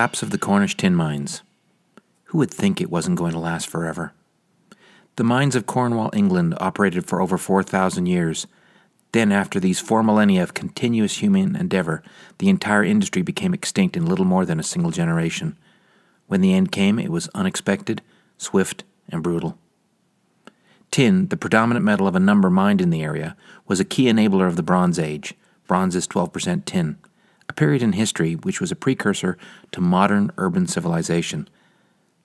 Collapse of the Cornish tin mines. Who would think it wasn't going to last forever? The mines of Cornwall, England operated for over 4,000 years. Then, after these four millennia of continuous human endeavor, the entire industry became extinct in little more than a single generation. When the end came, it was unexpected, swift, and brutal. Tin, the predominant metal of a number mined in the area, was a key enabler of the Bronze Age. Bronze is 12% tin period in history which was a precursor to modern urban civilization.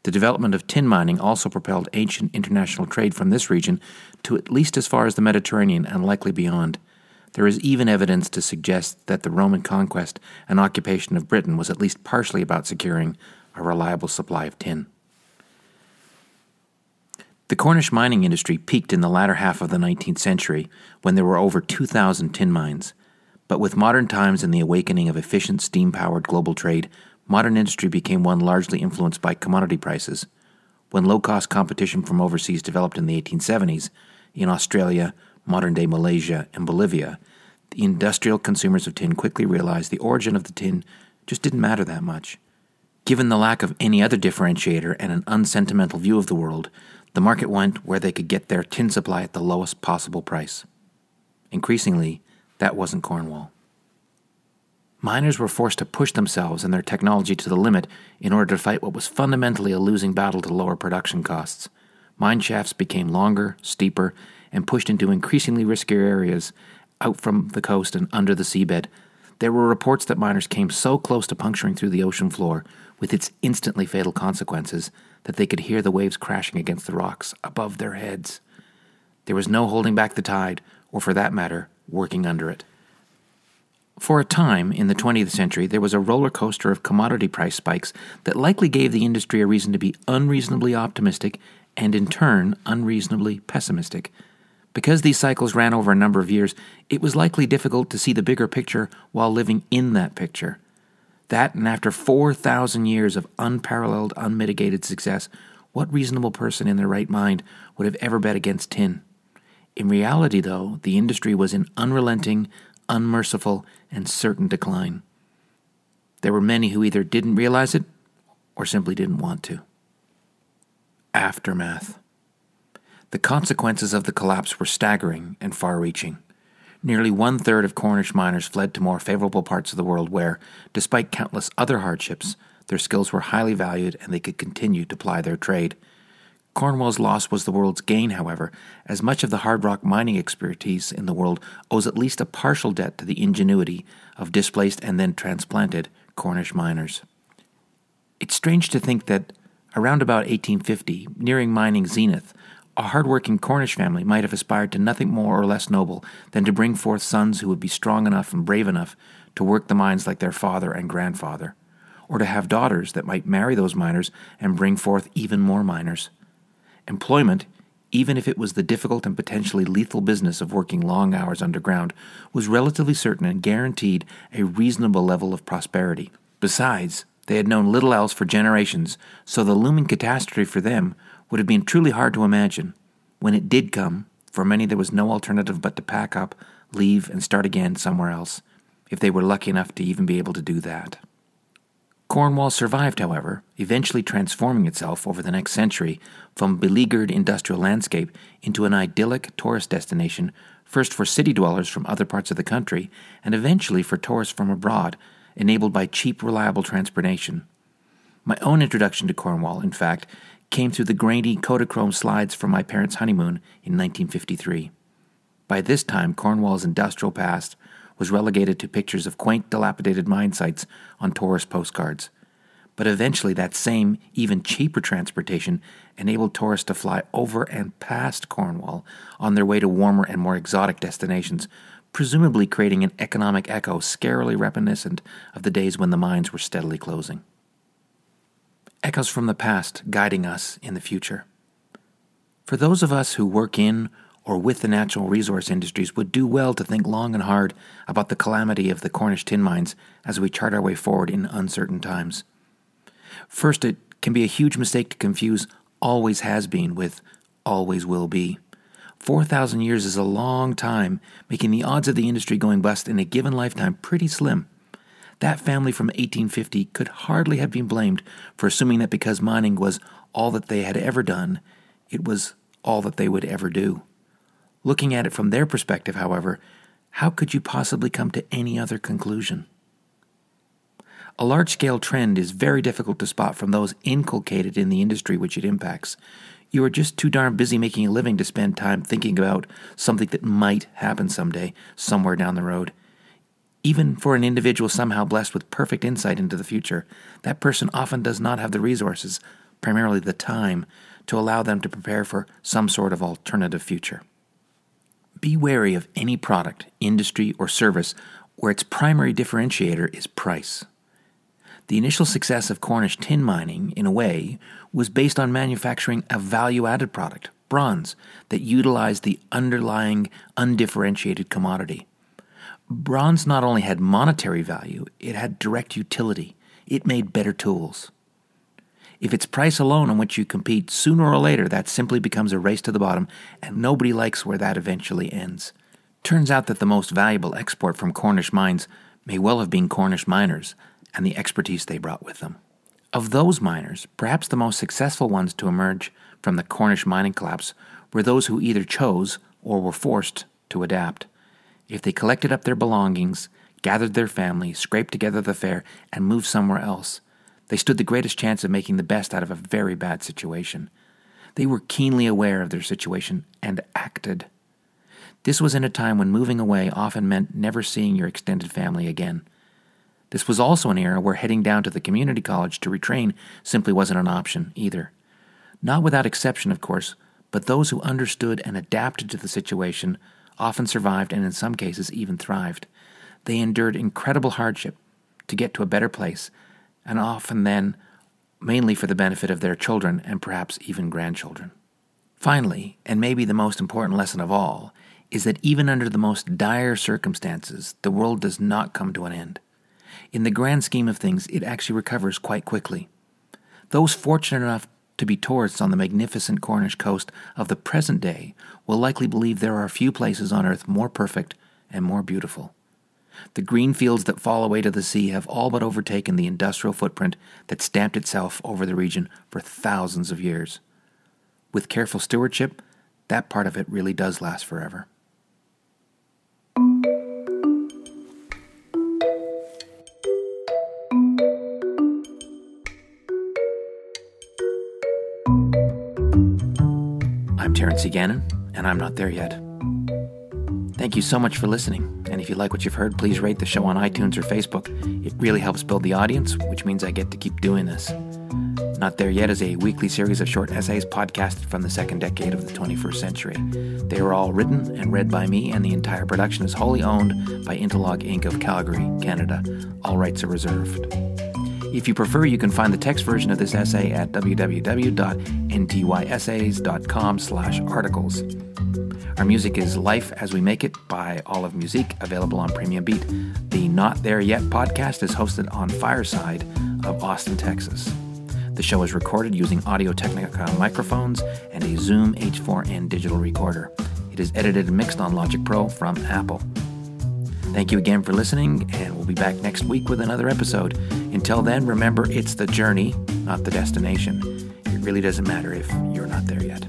The development of tin mining also propelled ancient international trade from this region to at least as far as the Mediterranean and likely beyond. There is even evidence to suggest that the Roman conquest and occupation of Britain was at least partially about securing a reliable supply of tin. The Cornish mining industry peaked in the latter half of the 19th century when there were over 2,000 tin mines. But with modern times and the awakening of efficient steam powered global trade, modern industry became one largely influenced by commodity prices. When low cost competition from overseas developed in the 1870s, in Australia, modern day Malaysia, and Bolivia, the industrial consumers of tin quickly realized the origin of the tin just didn't matter that much. Given the lack of any other differentiator and an unsentimental view of the world, the market went where they could get their tin supply at the lowest possible price. Increasingly, that wasn't Cornwall. Miners were forced to push themselves and their technology to the limit in order to fight what was fundamentally a losing battle to lower production costs. Mine shafts became longer, steeper, and pushed into increasingly riskier areas out from the coast and under the seabed. There were reports that miners came so close to puncturing through the ocean floor, with its instantly fatal consequences, that they could hear the waves crashing against the rocks above their heads. There was no holding back the tide, or for that matter, working under it. For a time in the 20th century, there was a roller coaster of commodity price spikes that likely gave the industry a reason to be unreasonably optimistic and, in turn, unreasonably pessimistic. Because these cycles ran over a number of years, it was likely difficult to see the bigger picture while living in that picture. That, and after 4,000 years of unparalleled, unmitigated success, what reasonable person in their right mind would have ever bet against tin? In reality, though, the industry was in unrelenting, unmerciful, and certain decline. There were many who either didn't realize it or simply didn't want to. Aftermath. The consequences of the collapse were staggering and far reaching. Nearly one third of Cornish miners fled to more favorable parts of the world where, despite countless other hardships, their skills were highly valued and they could continue to ply their trade. Cornwall's loss was the world's gain, however, as much of the hard rock mining expertise in the world owes at least a partial debt to the ingenuity of displaced and then transplanted Cornish miners. It's strange to think that around about 1850, nearing mining zenith, a hard-working Cornish family might have aspired to nothing more or less noble than to bring forth sons who would be strong enough and brave enough to work the mines like their father and grandfather, or to have daughters that might marry those miners and bring forth even more miners. Employment, even if it was the difficult and potentially lethal business of working long hours underground, was relatively certain and guaranteed a reasonable level of prosperity. Besides, they had known little else for generations, so the looming catastrophe for them would have been truly hard to imagine. When it did come, for many there was no alternative but to pack up, leave, and start again somewhere else, if they were lucky enough to even be able to do that. Cornwall survived, however, eventually transforming itself over the next century from beleaguered industrial landscape into an idyllic tourist destination, first for city dwellers from other parts of the country, and eventually for tourists from abroad, enabled by cheap, reliable transportation. My own introduction to Cornwall, in fact, came through the grainy Kodachrome slides from my parents' honeymoon in 1953. By this time, Cornwall's industrial past was relegated to pictures of quaint, dilapidated mine sites on tourist postcards. But eventually, that same, even cheaper transportation enabled tourists to fly over and past Cornwall on their way to warmer and more exotic destinations, presumably creating an economic echo scarily reminiscent of the days when the mines were steadily closing. Echoes from the past guiding us in the future. For those of us who work in or with the natural resource industries would do well to think long and hard about the calamity of the Cornish tin mines as we chart our way forward in uncertain times. First, it can be a huge mistake to confuse always has been with always will be. 4,000 years is a long time, making the odds of the industry going bust in a given lifetime pretty slim. That family from 1850 could hardly have been blamed for assuming that because mining was all that they had ever done, it was all that they would ever do. Looking at it from their perspective, however, how could you possibly come to any other conclusion? A large scale trend is very difficult to spot from those inculcated in the industry which it impacts. You are just too darn busy making a living to spend time thinking about something that might happen someday, somewhere down the road. Even for an individual somehow blessed with perfect insight into the future, that person often does not have the resources, primarily the time, to allow them to prepare for some sort of alternative future. Be wary of any product, industry, or service where its primary differentiator is price. The initial success of Cornish tin mining, in a way, was based on manufacturing a value added product, bronze, that utilized the underlying undifferentiated commodity. Bronze not only had monetary value, it had direct utility. It made better tools. If it's price alone on which you compete, sooner or later that simply becomes a race to the bottom, and nobody likes where that eventually ends. Turns out that the most valuable export from Cornish mines may well have been Cornish miners and the expertise they brought with them. Of those miners, perhaps the most successful ones to emerge from the Cornish mining collapse were those who either chose or were forced to adapt. If they collected up their belongings, gathered their family, scraped together the fare, and moved somewhere else, they stood the greatest chance of making the best out of a very bad situation. They were keenly aware of their situation and acted. This was in a time when moving away often meant never seeing your extended family again. This was also an era where heading down to the community college to retrain simply wasn't an option either. Not without exception, of course, but those who understood and adapted to the situation often survived and in some cases even thrived. They endured incredible hardship to get to a better place and often then mainly for the benefit of their children and perhaps even grandchildren. Finally, and maybe the most important lesson of all, is that even under the most dire circumstances, the world does not come to an end. In the grand scheme of things, it actually recovers quite quickly. Those fortunate enough to be tourists on the magnificent Cornish coast of the present day will likely believe there are few places on earth more perfect and more beautiful. The green fields that fall away to the sea have all but overtaken the industrial footprint that stamped itself over the region for thousands of years. With careful stewardship, that part of it really does last forever. I'm Terence C. Gannon, and I'm not there yet. Thank you so much for listening. And if you like what you've heard, please rate the show on iTunes or Facebook. It really helps build the audience, which means I get to keep doing this. Not There Yet is a weekly series of short essays podcasted from the second decade of the 21st century. They are all written and read by me, and the entire production is wholly owned by Interlog Inc. of Calgary, Canada. All rights are reserved. If you prefer, you can find the text version of this essay at www.ntyessays.com slash articles. Our music is Life as We Make It by Olive Musique, available on Premium Beat. The Not There Yet podcast is hosted on Fireside of Austin, Texas. The show is recorded using Audio Technica microphones and a Zoom H4n digital recorder. It is edited and mixed on Logic Pro from Apple. Thank you again for listening, and we'll be back next week with another episode. Until then, remember it's the journey, not the destination. It really doesn't matter if you're not there yet.